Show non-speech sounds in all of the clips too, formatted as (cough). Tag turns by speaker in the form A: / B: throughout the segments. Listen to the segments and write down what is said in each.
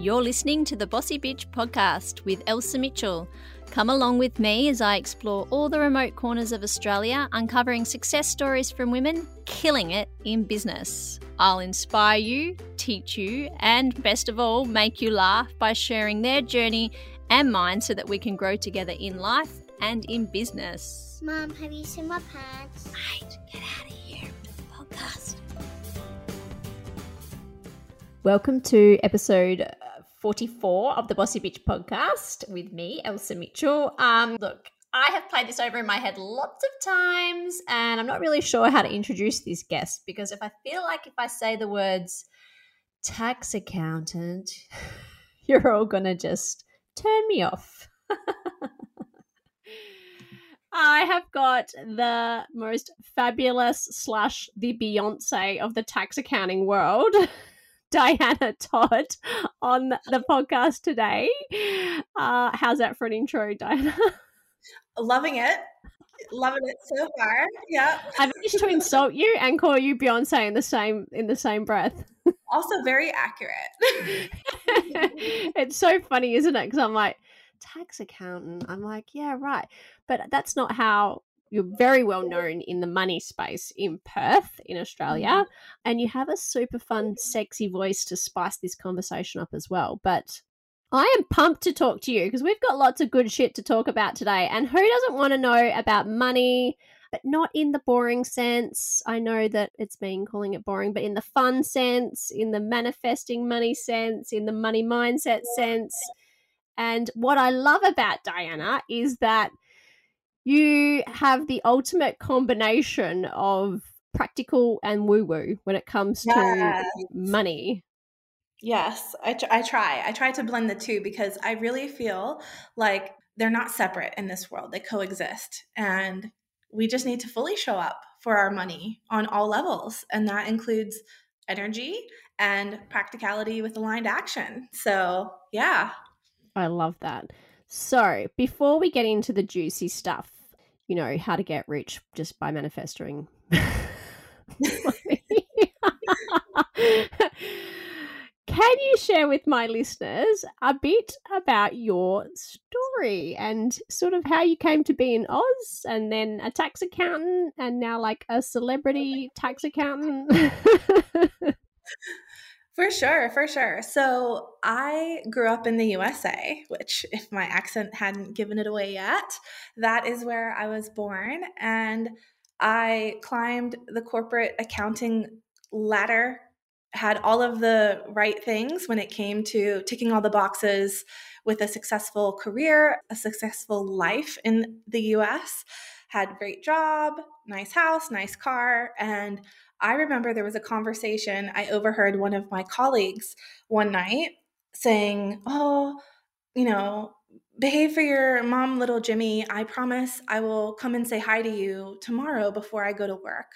A: You're listening to the Bossy Bitch podcast with Elsa Mitchell. Come along with me as I explore all the remote corners of Australia, uncovering success stories from women killing it in business. I'll inspire you, teach you, and best of all, make you laugh by sharing their journey and mine so that we can grow together in life and in business.
B: Mom, have you seen my pants?
A: Mate, get out of here. Podcast. Welcome to episode 44 of the Bossy Bitch podcast with me, Elsa Mitchell. Um, look, I have played this over in my head lots of times, and I'm not really sure how to introduce this guest because if I feel like if I say the words tax accountant, (laughs) you're all gonna just turn me off. (laughs) I have got the most fabulous slash the Beyonce of the tax accounting world. (laughs) (laughs) Diana Todd on the podcast today. Uh, how's that for an intro, Diana?
C: Loving it. Loving it so far. Yeah.
A: I've managed to insult you and call you Beyonce in the same in the same breath.
C: Also very accurate. (laughs)
A: it's so funny, isn't it? Because I'm like, tax accountant. I'm like, yeah, right. But that's not how you're very well known in the money space in Perth, in Australia, mm-hmm. and you have a super fun, sexy voice to spice this conversation up as well. But I am pumped to talk to you because we've got lots of good shit to talk about today. And who doesn't want to know about money, but not in the boring sense? I know that it's been calling it boring, but in the fun sense, in the manifesting money sense, in the money mindset sense. And what I love about Diana is that you have the ultimate combination of practical and woo woo when it comes yes. to money.
C: Yes, I, I try. I try to blend the two because I really feel like they're not separate in this world, they coexist. And we just need to fully show up for our money on all levels. And that includes energy and practicality with aligned action. So, yeah.
A: I love that. So, before we get into the juicy stuff, you know, how to get rich just by manifesting. (laughs) Can you share with my listeners a bit about your story and sort of how you came to be in Oz and then a tax accountant and now like a celebrity tax accountant? (laughs)
C: For sure, for sure. So I grew up in the USA, which, if my accent hadn't given it away yet, that is where I was born. And I climbed the corporate accounting ladder, had all of the right things when it came to ticking all the boxes with a successful career, a successful life in the US, had great job, nice house, nice car, and I remember there was a conversation I overheard one of my colleagues one night saying, Oh, you know, behave for your mom, little Jimmy. I promise I will come and say hi to you tomorrow before I go to work.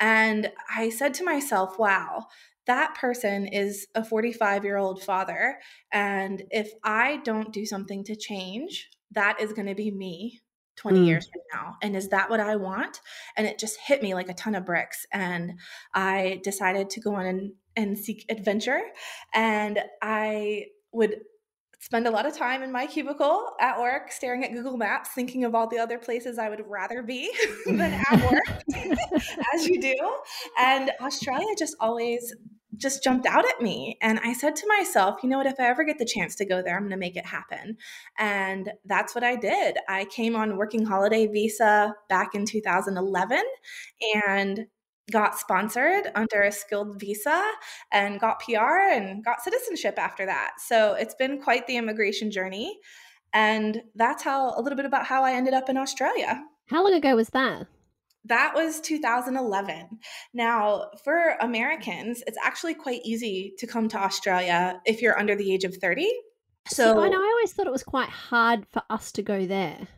C: And I said to myself, Wow, that person is a 45 year old father. And if I don't do something to change, that is going to be me 20 mm. years from now and is that what i want and it just hit me like a ton of bricks and i decided to go on and, and seek adventure and i would spend a lot of time in my cubicle at work staring at google maps thinking of all the other places i would rather be (laughs) than at work (laughs) (laughs) as you do and australia just always just jumped out at me. And I said to myself, you know what, if I ever get the chance to go there, I'm going to make it happen. And that's what I did. I came on working holiday visa back in 2011 and got sponsored under a skilled visa and got PR and got citizenship after that. So it's been quite the immigration journey. And that's how a little bit about how I ended up in Australia.
A: How long ago was that?
C: That was 2011. Now, for Americans, it's actually quite easy to come to Australia if you're under the age of 30.
A: So I know I always thought it was quite hard for us to go there.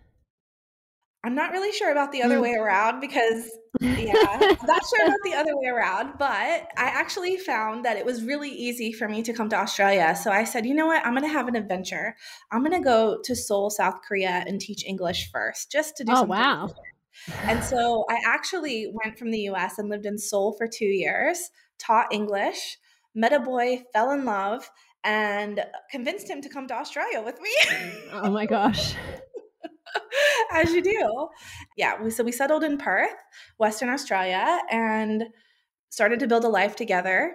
C: I'm not really sure about the other mm. way around because, yeah, I'm (laughs) not sure about the other way around, but I actually found that it was really easy for me to come to Australia. So I said, you know what? I'm going to have an adventure. I'm going to go to Seoul, South Korea and teach English first just to do
A: Oh, wow.
C: And (laughs) so I actually went from the US and lived in Seoul for two years, taught English, met a boy, fell in love, and convinced him to come to Australia with me.
A: oh my gosh. (laughs)
C: As you do. Yeah, we, so we settled in Perth, Western Australia, and started to build a life together.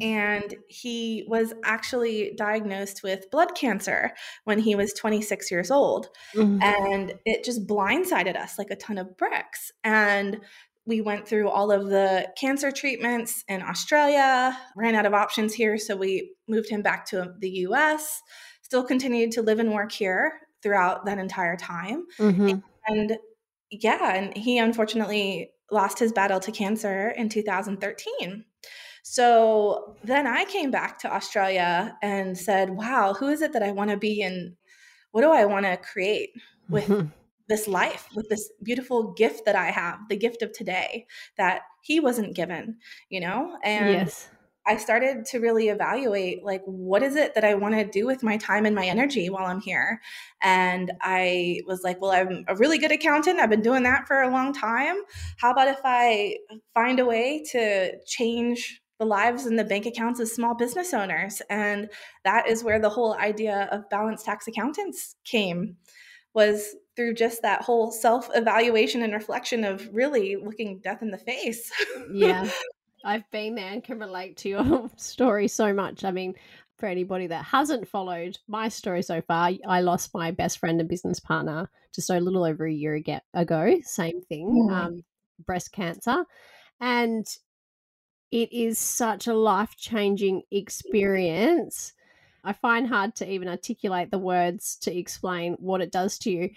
C: And he was actually diagnosed with blood cancer when he was 26 years old. Mm-hmm. And it just blindsided us like a ton of bricks. And we went through all of the cancer treatments in Australia, ran out of options here. So we moved him back to the US, still continued to live and work here throughout that entire time. Mm-hmm. And yeah, and he unfortunately lost his battle to cancer in 2013. So then I came back to Australia and said, wow, who is it that I want to be and what do I want to create with mm-hmm this life with this beautiful gift that I have, the gift of today that he wasn't given, you know? And yes. I started to really evaluate like what is it that I want to do with my time and my energy while I'm here. And I was like, well, I'm a really good accountant. I've been doing that for a long time. How about if I find a way to change the lives and the bank accounts of small business owners? And that is where the whole idea of balanced tax accountants came was through just that whole self evaluation and reflection of really looking death in the face.
A: yeah. (laughs) I've been there and can relate to your (laughs) story so much. I mean, for anybody that hasn't followed my story so far, I lost my best friend and business partner just a little over a year ago. Same thing, yeah. um, breast cancer. And it is such a life changing experience. I find hard to even articulate the words to explain what it does to you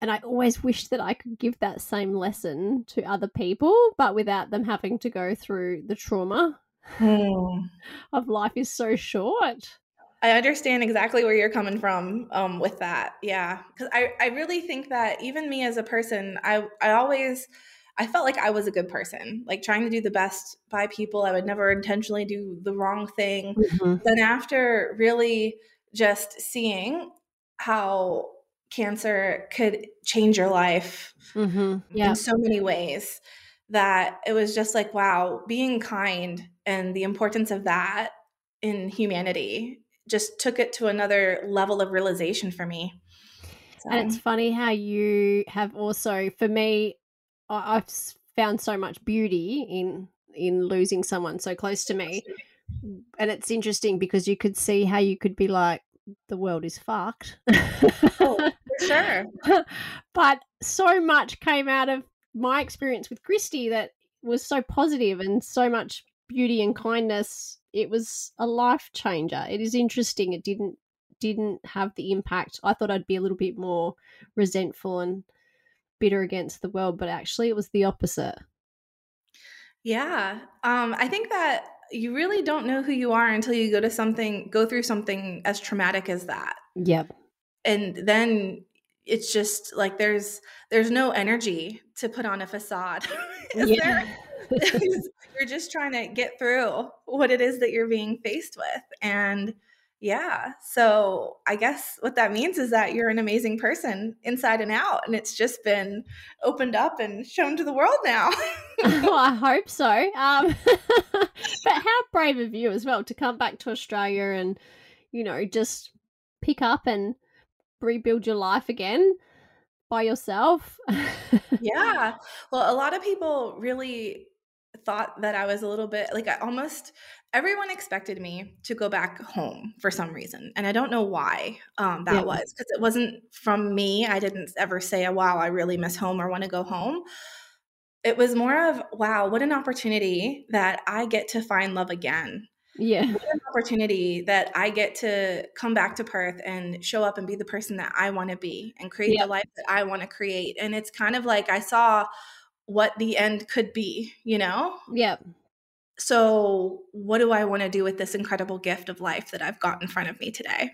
A: and I always wish that I could give that same lesson to other people, but without them having to go through the trauma mm. (laughs) of life is so short.
C: I understand exactly where you're coming from um, with that. Yeah, because I, I really think that even me as a person, I I always I felt like I was a good person, like trying to do the best by people. I would never intentionally do the wrong thing. Mm-hmm. Then after really just seeing how cancer could change your life mm-hmm. yeah. in so many ways that it was just like, wow, being kind and the importance of that in humanity just took it to another level of realization for me.
A: So. And it's funny how you have also, for me, I've found so much beauty in in losing someone so close to me. And it's interesting because you could see how you could be like, the world is fucked.
C: oh, sure. (laughs)
A: but so much came out of my experience with Christy that was so positive and so much beauty and kindness. It was a life changer. It is interesting. It didn't didn't have the impact. I thought I'd be a little bit more resentful and bitter against the world, but actually it was the opposite.
C: Yeah. Um, I think that you really don't know who you are until you go to something, go through something as traumatic as that.
A: Yep.
C: And then it's just like there's there's no energy to put on a facade. (laughs) yeah. (laughs) you're just trying to get through what it is that you're being faced with. And yeah. So I guess what that means is that you're an amazing person inside and out. And it's just been opened up and shown to the world now. (laughs)
A: well, I hope so. Um, (laughs) but (laughs) how brave of you as well to come back to Australia and, you know, just pick up and rebuild your life again by yourself.
C: yeah. Well, a lot of people really thought that I was a little bit like I almost everyone expected me to go back home for some reason and i don't know why um, that yeah. was because it wasn't from me i didn't ever say wow i really miss home or want to go home. It was more of wow what an opportunity that i get to find love again.
A: Yeah.
C: What an opportunity that i get to come back to perth and show up and be the person that i want to be and create yeah. the life that i want to create. And it's kind of like i saw what the end could be you know?
A: Yeah
C: so, what do I want to do with this incredible gift of life that I've got in front of me today?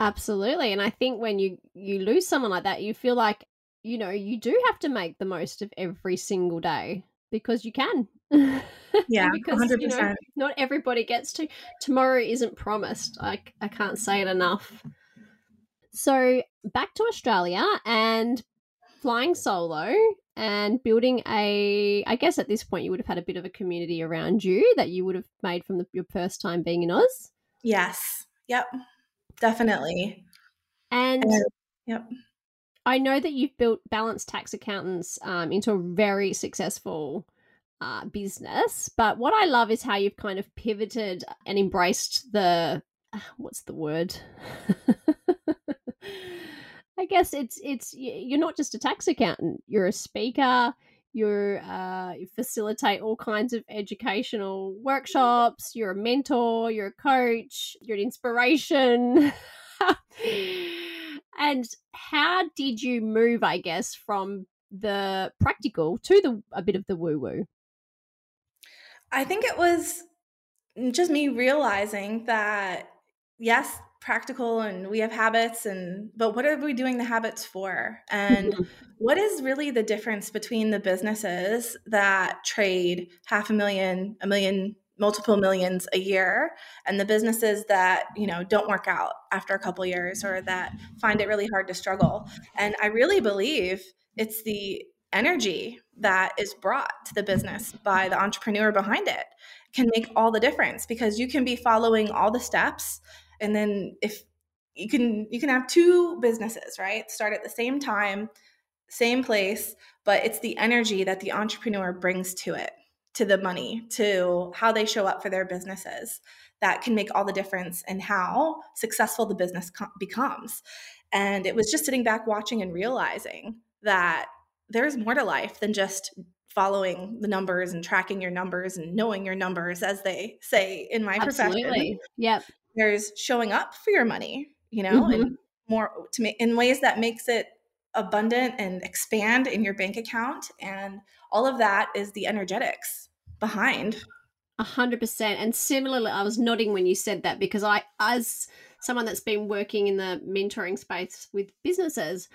A: Absolutely. And I think when you you lose someone like that, you feel like, you know, you do have to make the most of every single day because you can. (laughs)
C: Yeah, because 100%. You know,
A: not everybody gets to. Tomorrow isn't promised. I I can't say it enough. So, back to Australia and flying solo and building a i guess at this point you would have had a bit of a community around you that you would have made from the, your first time being in oz
C: Yes. Yep. Definitely.
A: And
C: And- yep.
A: I know that you've built Balanced Tax Accountants um, into a very successful uh, business. But what I love is how you've kind of pivoted and embraced the what's the word? (laughs) I guess it's it's you're not just a tax accountant. You're a speaker. You're uh, you facilitate all kinds of educational workshops. You're a mentor. You're a coach. You're an inspiration. (laughs) and how did you move? I guess from the practical to the a bit of the woo woo.
C: I think it was just me realizing that yes, practical and we have habits and but what are we doing the habits for? And mm-hmm. what is really the difference between the businesses that trade half a million, a million, multiple millions a year and the businesses that, you know, don't work out after a couple years or that find it really hard to struggle? And I really believe it's the energy that is brought to the business by the entrepreneur behind it can make all the difference because you can be following all the steps and then if you can you can have two businesses right start at the same time same place but it's the energy that the entrepreneur brings to it to the money to how they show up for their businesses that can make all the difference in how successful the business co- becomes and it was just sitting back watching and realizing that there's more to life than just following the numbers and tracking your numbers and knowing your numbers as they say in my profession
A: Absolutely. Yep.
C: There's showing up for your money you know
A: Mhm.
C: and more to make in ways that makes it abundant and expand in your bank account and all of that is the energetics behind
A: A hundred percent. And similarly, I was nodding when you said that because I, as someone that's been working in the mentoring space with businesses,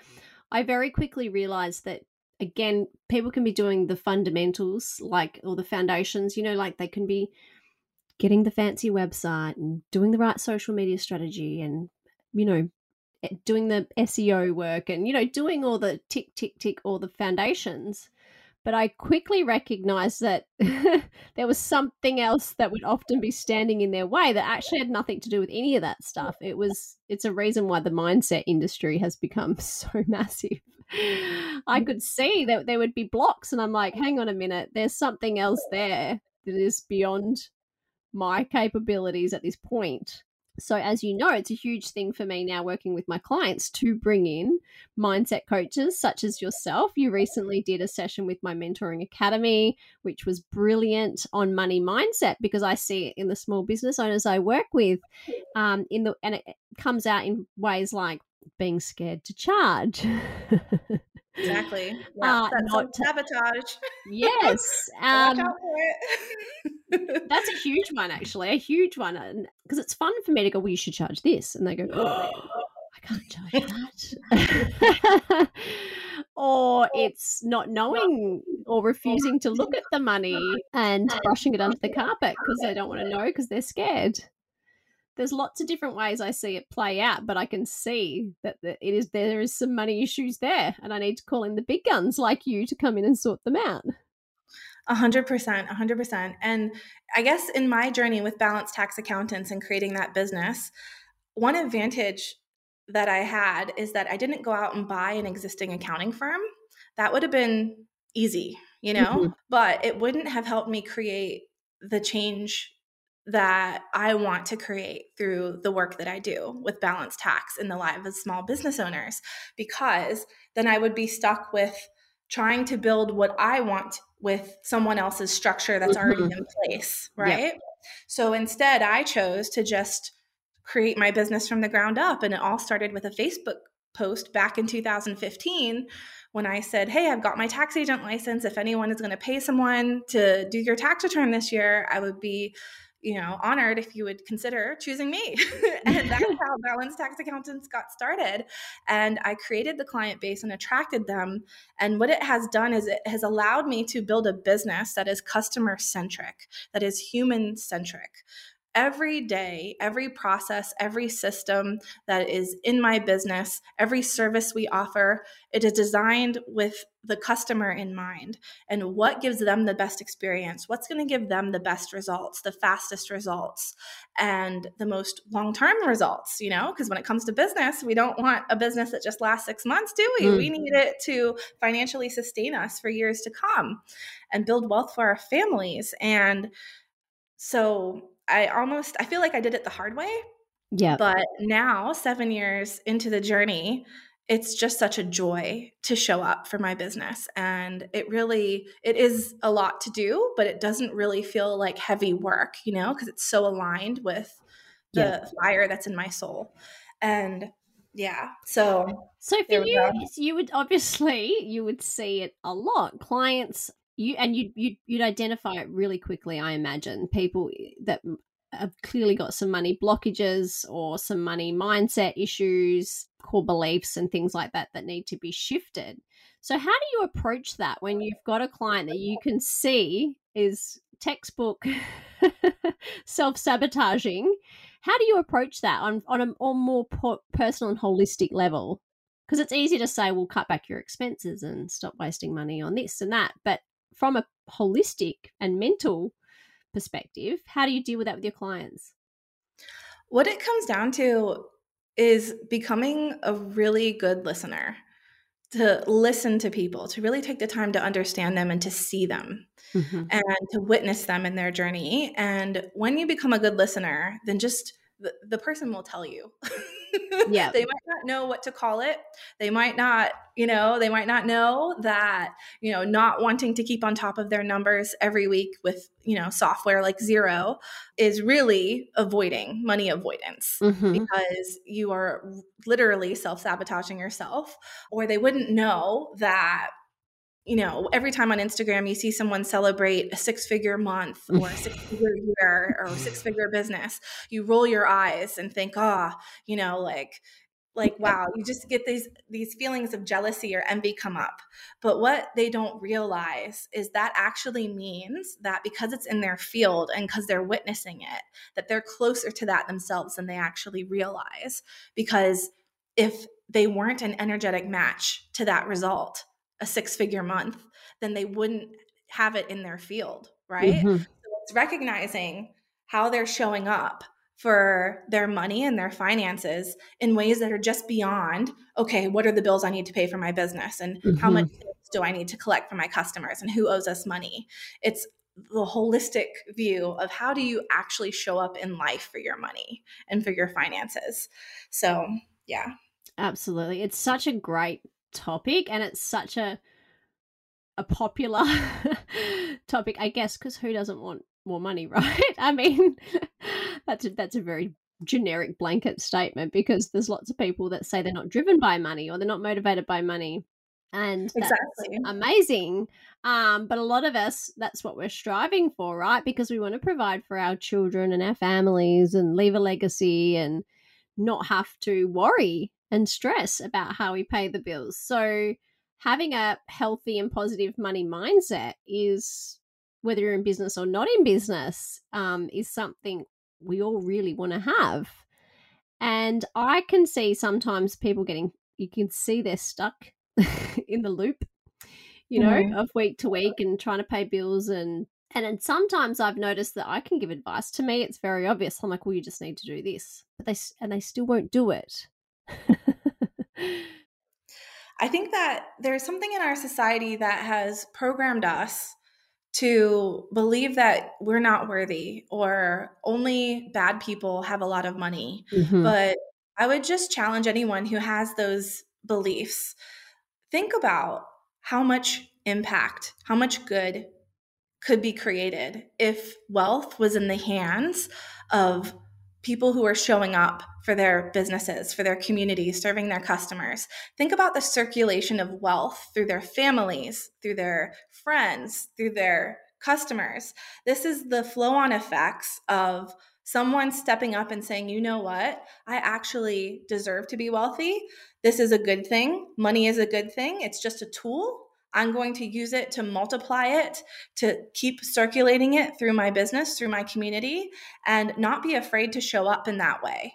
A: I very quickly realized that again, people can be doing the fundamentals, like or the foundations. You know, like they can be getting the fancy website and doing the right social media strategy, and you know, eh, doing the SEO work, and you know, doing all the tick, tick, tick, all the foundations but I quickly recognized that (laughs) there was something else that would often be standing in their way that actually had nothing to do with any of that stuff. It was it's a reason why the mindset industry has become (laughs) so massive. I could see that there would be blocks and I'm like, hang on a minute, there's something else there that is beyond my capabilities at this point. So, as you know, it's a huge thing for me now working with my clients to bring in mindset coaches such as yourself. You recently did a session with my mentoring academy, which was brilliant on money mindset because I see it in the small business owners I work with. Um, in the and it comes out in ways like being scared to charge. (laughs)
C: exactly yeah,
A: Uh,
C: that's
A: not-
C: sabotage
A: yes. (laughs) Um,
C: out for it
A: That's a huge one, actually, a huge one, because it's fun for me to go. Well, you should charge this, and they go, oh, I can't charge that. (laughs) or it's not knowing or refusing to look at the money and (laughs) brushing it under the carpet because they don't want to know because they're scared. There's lots of different ways I see it play out, but I can see that it is there is some money issues there, and I need to call in the big guns like you to come in and sort them out.
C: A hundred percent, a hundred percent. And I guess in my journey with balanced tax accountants and creating that business, one advantage that I had is that I didn't go out and buy an existing accounting firm. That would have been easy, you know,
A: Mhm.
C: but it wouldn't have helped me create the change that I want to create through the work that I do with balanced tax in the lives of small business owners, because then I would be stuck with trying to build what I want with someone else's structure that's already mm-hmm. in place, right? So instead, I chose to just create my business from the ground up. And it all started with a Facebook post back in 2015 when I said, Hey, I've got my tax agent license. If anyone is going to pay someone to do your tax return this year, I would be you know honored if you would consider choosing me. (laughs) (laughs) And that's how balanced tax accountants got started. And i created the client base and attracted them. And what it has done is it has allowed me to build a business that is customer centric that is human centric every day, every process, every system that is in my business, every service we offer, it is designed with the customer in mind and what gives them the best experience, what's going to give them the best results, the fastest results, and the most long term results, you know? Because when it comes to business, we don't want a business that just lasts six months, do we? Mm. We need it to financially sustain us for years to come and build wealth for our families. And so I almost I feel like I did it the hard way.
A: Yeah.
C: But now, 7 years into the journey, it's just such a joy to show up for my business and it really it is a lot to do but it doesn't really feel like heavy work you know because it's so aligned with the yeah. fire that's in my soul and yeah so
A: so for you you would obviously you would see it a lot clients you and you you you'd identify it really quickly i imagine. People eh, that have clearly got some money blockages or some money mindset issues core beliefs and things like that that need to be shifted. So how do you approach that when you've got a client that you can see is textbook (laughs) self-sabotaging? How do you approach that on, on a on more personal and holistic level? Because it's easy to say well cut back your expenses and stop wasting money on this and that but from a holistic and mental perspective, how do you deal with that with your clients?
C: What it comes down to is becoming a really good listener to listen to people, to really take the time to understand them and to see them mm-hmm. and to witness them in their journey. And when you become a good listener, then just the, the person will tell you. (laughs)
A: yeah.
C: they might not know what to call it. They might not, you know, they might not know that, you know, not wanting to keep on top of their numbers every week with, you know, software like Xero is really avoiding money avoidance mm-hmm. because you are literally self sabotaging yourself. Or they wouldn't know that you know, every time on Instagram you see someone celebrate a six figure month or a (laughs) six figure year or a six figure business, you roll your eyes and think, oh, you know, like, like wow you just get these these feelings of jealousy or envy come up. But what they don't realize is that actually means that because it's in their field and because they're witnessing it that they're closer to that themselves than they actually realize. Because if they weren't an energetic match to that result a six figure month, then they wouldn't have it in their field, right? Mm-hmm. So it's recognizing how they're showing up for their money and their finances in ways that are just beyond okay what are the bills i need to pay for my business and mm-hmm. how much do i need to collect from my customers and who owes us money it's the holistic view of how do you actually show up in life for your money and for your finances so yeah
A: absolutely it's such a great topic and it's such a a popular (laughs) topic i guess because who doesn't want more money (laughs) right? I mean (laughs) that's a, that's a very generic blanket statement because there's lots of people that say they're not driven by money or they're not motivated by money and exactly. amazing. Um, but a lot of us that's what we're striving for right? Because we want to provide for our children and our families and leave a legacy and not have to worry and stress about how we pay the bills. So, having a healthy and positive money mindset is whether you're in business or not in business um, is something we all really want to have. And I can see sometimes people getting, you can see they're stuck (laughs) in the loop, you know, mm-hmm. of week to week and trying to pay bills and and then sometimes I've noticed that I can give advice. To me, it's very obvious. I'm like, well, you just need to do this, but they and they still won't do it. (laughs)
C: I think that there's something in our society that has programmed us to believe that we're not worthy or only bad people have a lot of money. Mm-hmm. But I would just challenge anyone who has those beliefs. Think about how much impact, how much good could be created if wealth was in the hands of people who are showing up for their businesses, for their communities, serving their customers. Think about the circulation of wealth through their families, through their friends, through their customers. This is the flow on effects of someone stepping up and saying, you know what, I actually deserve to be wealthy. This is a good thing. Money is a good thing. It's just a tool I'm going to use it to multiply it, to keep circulating it through my business, through my community, and not be afraid to show up in that way.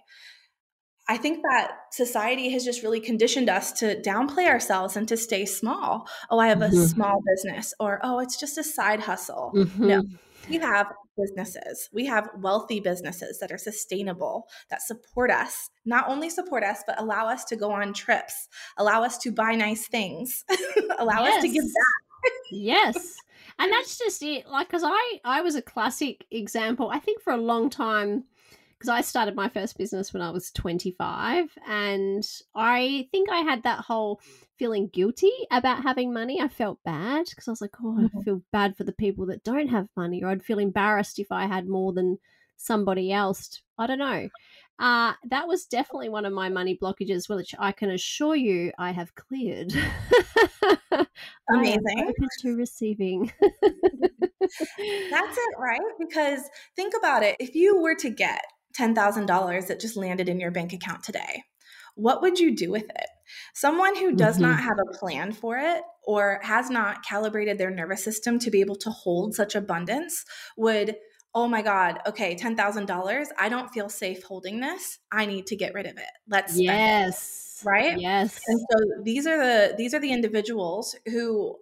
C: I think that society has just really conditioned us to downplay ourselves and to stay small. Oh, I have a mm-hmm. small business, or oh, it's just a side hustle. Mm-hmm. No, we have businesses. We have wealthy businesses that are sustainable, that support us, not only support us, but allow us to go on trips, allow us to buy nice things, (laughs) allow yes. us to give back.
A: yes. (laughs) And that's just it. Like, because I, I was a classic example, I think for a long time, because I started my first business when I was 25. And I think I had that whole feeling guilty about having money. I felt bad because I was like, oh, mm-hmm. I feel bad for the people that don't have money, or I'd feel embarrassed if I had more than somebody else. I don't know. Uh, that was definitely one of my money blockages, which I can assure you I have cleared. (laughs)
C: Amazing.
A: to receiving. (laughs)
C: That's it, right? Because think about it. If you were to get $10,000 that just landed in your bank account today, what would you do with it? Someone who does mm-hmm. not have a plan for it or has not calibrated their nervous system to be able to hold such abundance would oh my god okay $10000 i don't feel safe holding this i need to get rid of it let's
A: yes
C: it, right
A: yes
C: and so these are the these are the individuals who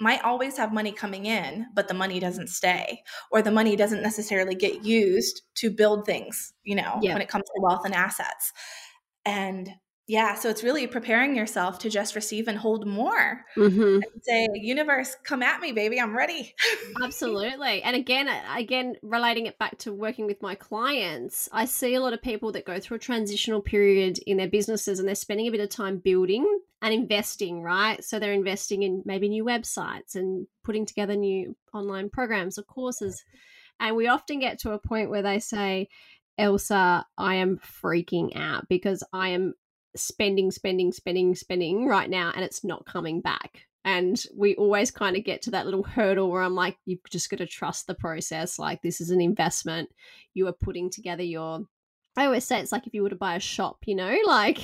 C: might always have money coming in, but the money doesn't stay, or the money doesn't necessarily get used to build things, you know, yeah. when it comes to wealth and assets. And yeah, so it's really preparing yourself to just receive and hold more. Mm-hmm. And say, universe, come at me, baby. I'm ready. (laughs)
A: Absolutely. And again, again, relating it back to working with my clients, I see a lot of people that go through a transitional period in their businesses and they're spending a bit of time building and investing, right? So they're investing in maybe new websites and putting together new online programs or courses. And we often get to a point where they say, Elsa, I am freaking out because I am spending, spending, spending, spending right now, and it's not coming back. And we always kind of get to that little hurdle where I'm like, you've just got to trust the process. Like, this is an investment. You are putting together your I always say it's like if you were to buy a shop, you know, (laughs) like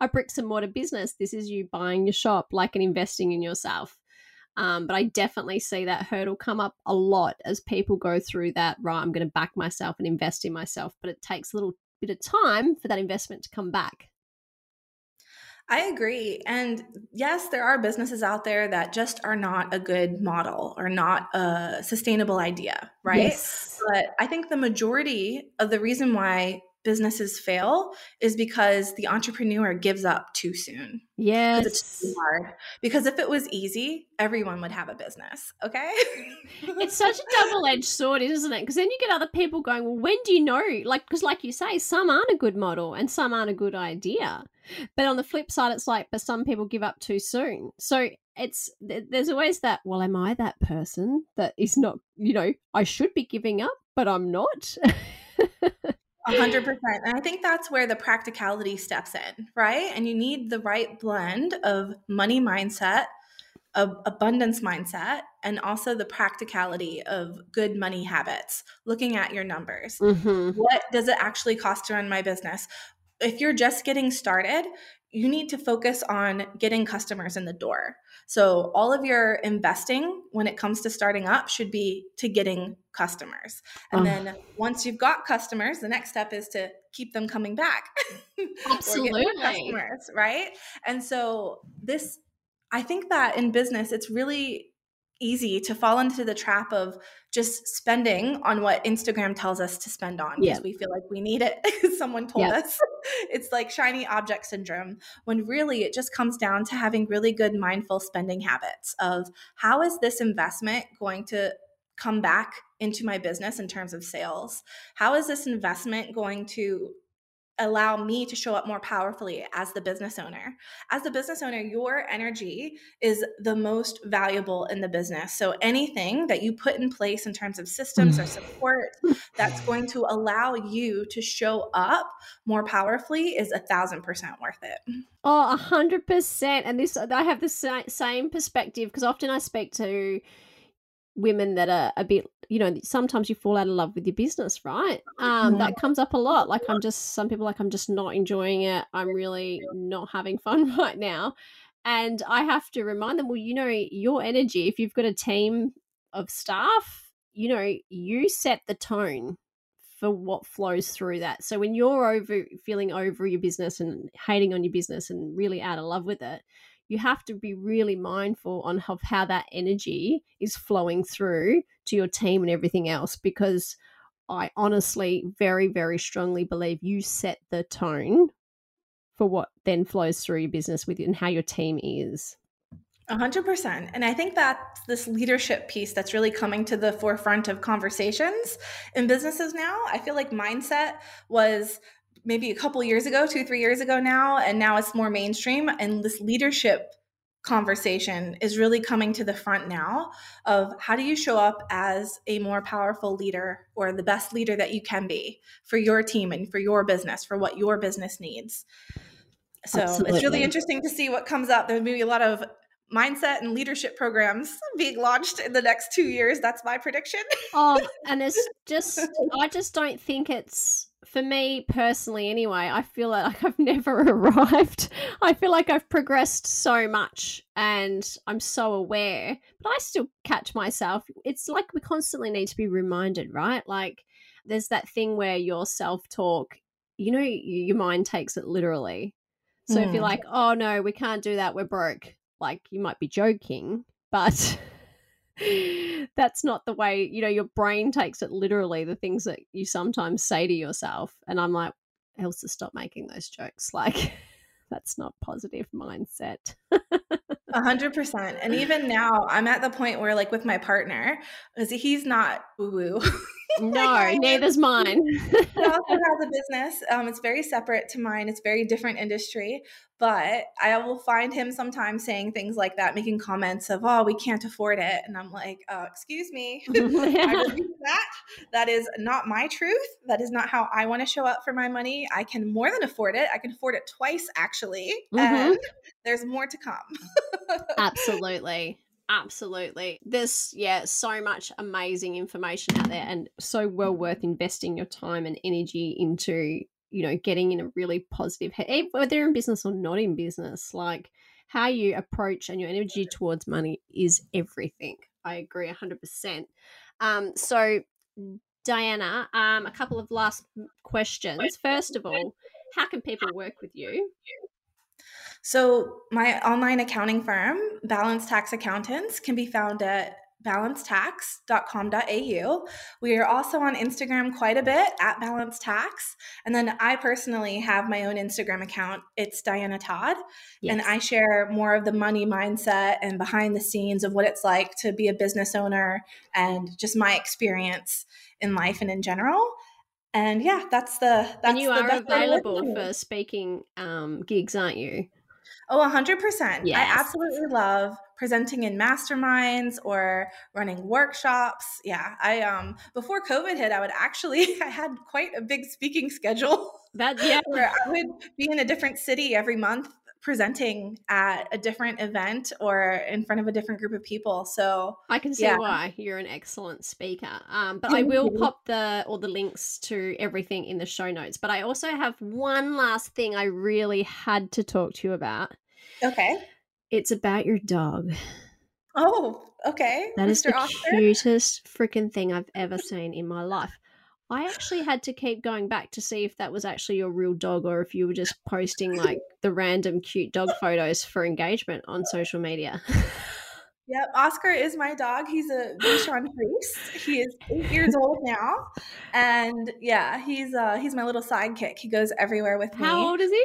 A: a bricks and mortar business, this is you buying your shop, like and investing in yourself. Um, but I definitely see that hurdle come up a lot as people go through that, right? I'm going to back myself and invest in myself, but it takes a little bit of time for that investment to come back.
C: I agree. And yes, there are businesses out there that just are not a good model or not a sustainable idea, right? Yes. But I think the majority of the reason why businesses fail is because the entrepreneur gives up too soon.
A: Yes. It's
C: too hard. Because if it was easy, everyone would have a business. Okay.
A: it's such a double edged sword, isn't it? Because then you get other people going, well, when do you know? Like, because like you say, some aren't a good model and some aren't a good idea. But on the flip side, it's like, but some people give up too soon. So it's there's always that. Well, am I that person that is not? You know, I should be giving up, but I'm not. (laughs)
C: A hundred percent. And I think that's where the practicality steps in, right? And you need the right blend of money mindset, of abundance mindset, and also the practicality of good money habits, looking at your numbers. Mm-hmm. What does it actually cost to run my business? if you're just getting started, you need to focus on getting customers in the door. So, all of your investing when it comes to starting up should be to getting customers. And then once you've got customers, the next step is to keep them coming back. (laughs)
A: Absolutely.
C: customers, right? And so, this, I think that in business, it's really easy to fall into the trap of just spending on what Instagram tells us to spend on because yeah. we feel like we need it. (laughs) Someone told yeah. us. It's like shiny object syndrome when really it just comes down to having really good mindful spending habits of how is this investment going to come back into my business in terms of sales? How is this investment going to allow me to show up more powerfully as the business owner. As the business owner, your energy is the most valuable in the business. So anything that you put in place in terms of systems or mm. support (laughs) that's going to allow you to show up more powerfully is a thousand percent worth it.
A: Oh, a hundred percent. And this, I have the same perspective because often I speak to women that are a bit you know sometimes you fall out of love with your business right? Um that comes up a lot. Like i'm just some people like i'm just not enjoying it. I'm really not having fun (laughs) right now. And I have to remind them, well, you know, your energy, if you've got a team of staff, you know, you set the tone for what flows through that. So when you're over feeling over your business and hating on your business and really out of love with it, you have to be really mindful on of how that energy is flowing through to your team and everything else because I honestly very very strongly believe you set the tone for what then flows through your business with and how your team is.
C: A hundred percent. And I think that this leadership piece that's really coming to the forefront of conversations in businesses now. I feel like mindset was maybe a couple years ago, two, three years ago now, and now it's more mainstream. And this leadership conversation is really coming to the front now of how do you show up as a more powerful leader or the best leader that you can be for your team and for your business, for what your business needs. So Absolutely. it's really interesting to see what comes up. There There's maybe a lot of mindset and leadership programs being launched in the next two years. That's my prediction.
A: oh, (laughs) and it's just, I just don't think it's, for me personally anyway, I feel like I've never (laughs) arrived. I feel like I've progressed so much and I'm so aware, but I still catch myself. It's like we constantly need to be reminded, right? Like there's that thing where your self talk, you know, your mind takes it literally. So mm. if you're hmm. like, oh no, we can't do that, we're broke like you might be joking, but (laughs) that's not the way, you know, your brain takes it literally, the things that you sometimes say to yourself. And I'm like, Elsa, stop making those jokes. (laughs) Like, that's not positive mindset.
C: A hundred percent. And even now, I'm at the point where, like, with my partner, because he's not woo woo. (laughs) (laughs)
A: no, neither's mine. (laughs) (laughs)
C: he also has a business. Um, it's very separate to mine. It's very different industry. But I will find him sometimes saying things like that, making comments of, "Oh, we can't afford it," and I'm like, uh, "Excuse me, that. That is not my truth. That is not how I want to show up for my money. I can more than afford it. I can afford it twice, actually, mm-hmm. and there's more to come."
A: Absolutely. Absolutely. There's, yeah, so much amazing information out there and so well worth investing your time and energy into, you know, getting in a really positive head, whether in business or not in business. Like how you approach and your energy towards money is everything. I agree 100%. Um, so, Diana, um, a couple of last questions. First of all, how can people work with you?
C: So, my online accounting firm, Balance Tax Accountants, can be found at balancetax.com.au. We are also on Instagram quite a bit at Balance Tax. And then I personally have my own Instagram account. It's Diana Todd. Yes. And I share more of the money mindset and behind the scenes of what it's like to be a business owner and just my experience in life and in general. And yeah, that's the that's
A: and you
C: the
A: are available for speaking um, gigs, aren't you?
C: Oh, 100%. Yes. I absolutely love presenting in masterminds or running workshops. Yeah, I um before COVID hit, I would actually (laughs) I had quite a big speaking schedule.
A: That (laughs) yeah,
C: where I would be in a different city every month presenting at a different event or in front of a different group of people. So
A: I can see yeah. why you're an excellent speaker. Um, but I will pop the all the links to everything in the show notes. But I also have one last thing I really had to talk to you about.
C: Okay.
A: It's about your dog.
C: Oh, okay.
A: That Mr. is the Oscar? cutest freaking thing I've ever seen in my life. I actually had to keep going back to see if that was actually your real dog or if you were just posting like the random cute dog photos for engagement on social media. (laughs)
C: Yep, Oscar is my dog. He's a Bichon Frise. He is eight years (laughs) old now, and yeah, he's uh he's my little sidekick. He goes everywhere with
A: me. How old is he?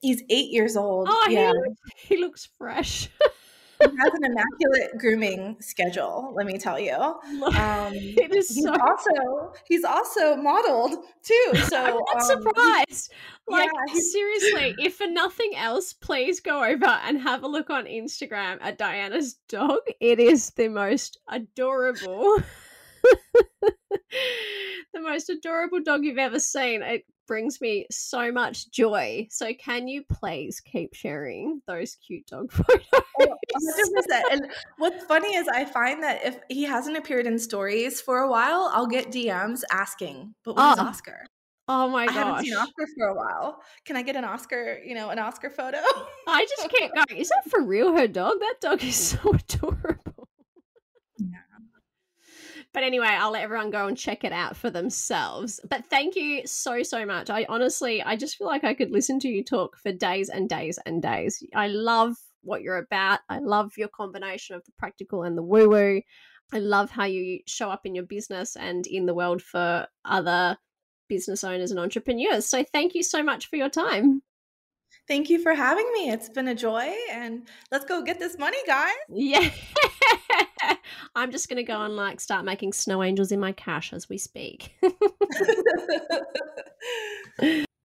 C: He's eight years old.
A: Oh, yeah, he, he looks fresh. (laughs)
C: he has an immaculate grooming schedule. Let me tell you. Um, (laughs) it is he's so... also he's also modeled too. (laughs) So
A: I'm not um, surprised. Like yeah, seriously, if for nothing else, please go over and have a look on Instagram at Diana's dog. It is the most adorable. (laughs) the most adorable dog you've ever seen. It brings me so much joy. So, can you please keep sharing those cute dog photos? Oh, 100%. (laughs)
C: And what's funny is I find that if he hasn't appeared in stories for a while, I'll get DMs asking, but where's oh. Ah. Oscar?
A: Oh my
C: I haven't seen
A: gosh.
C: Oscar for a while. Can I get an Oscar, you know, an Oscar photo?
A: I just going, is that for real her dog? That dog is (laughs) so adorable.
C: Yeah.
A: But anyway, I'll let everyone go and check it out for themselves. But thank you so, so much. I honestly, I just feel like I could listen to you talk for days and days and days. I love what you're about. I love your combination of the practical and the woo woo. I love how you show up in your business and in the world for other business owners and entrepreneurs. So thank you so much for your time.
C: Thank you for having me. It's been a joy and let's go get this money, guys.
A: Yeah. (laughs) I'm just going to go and like start making snow angels in my cash as we speak. (laughs) (laughs)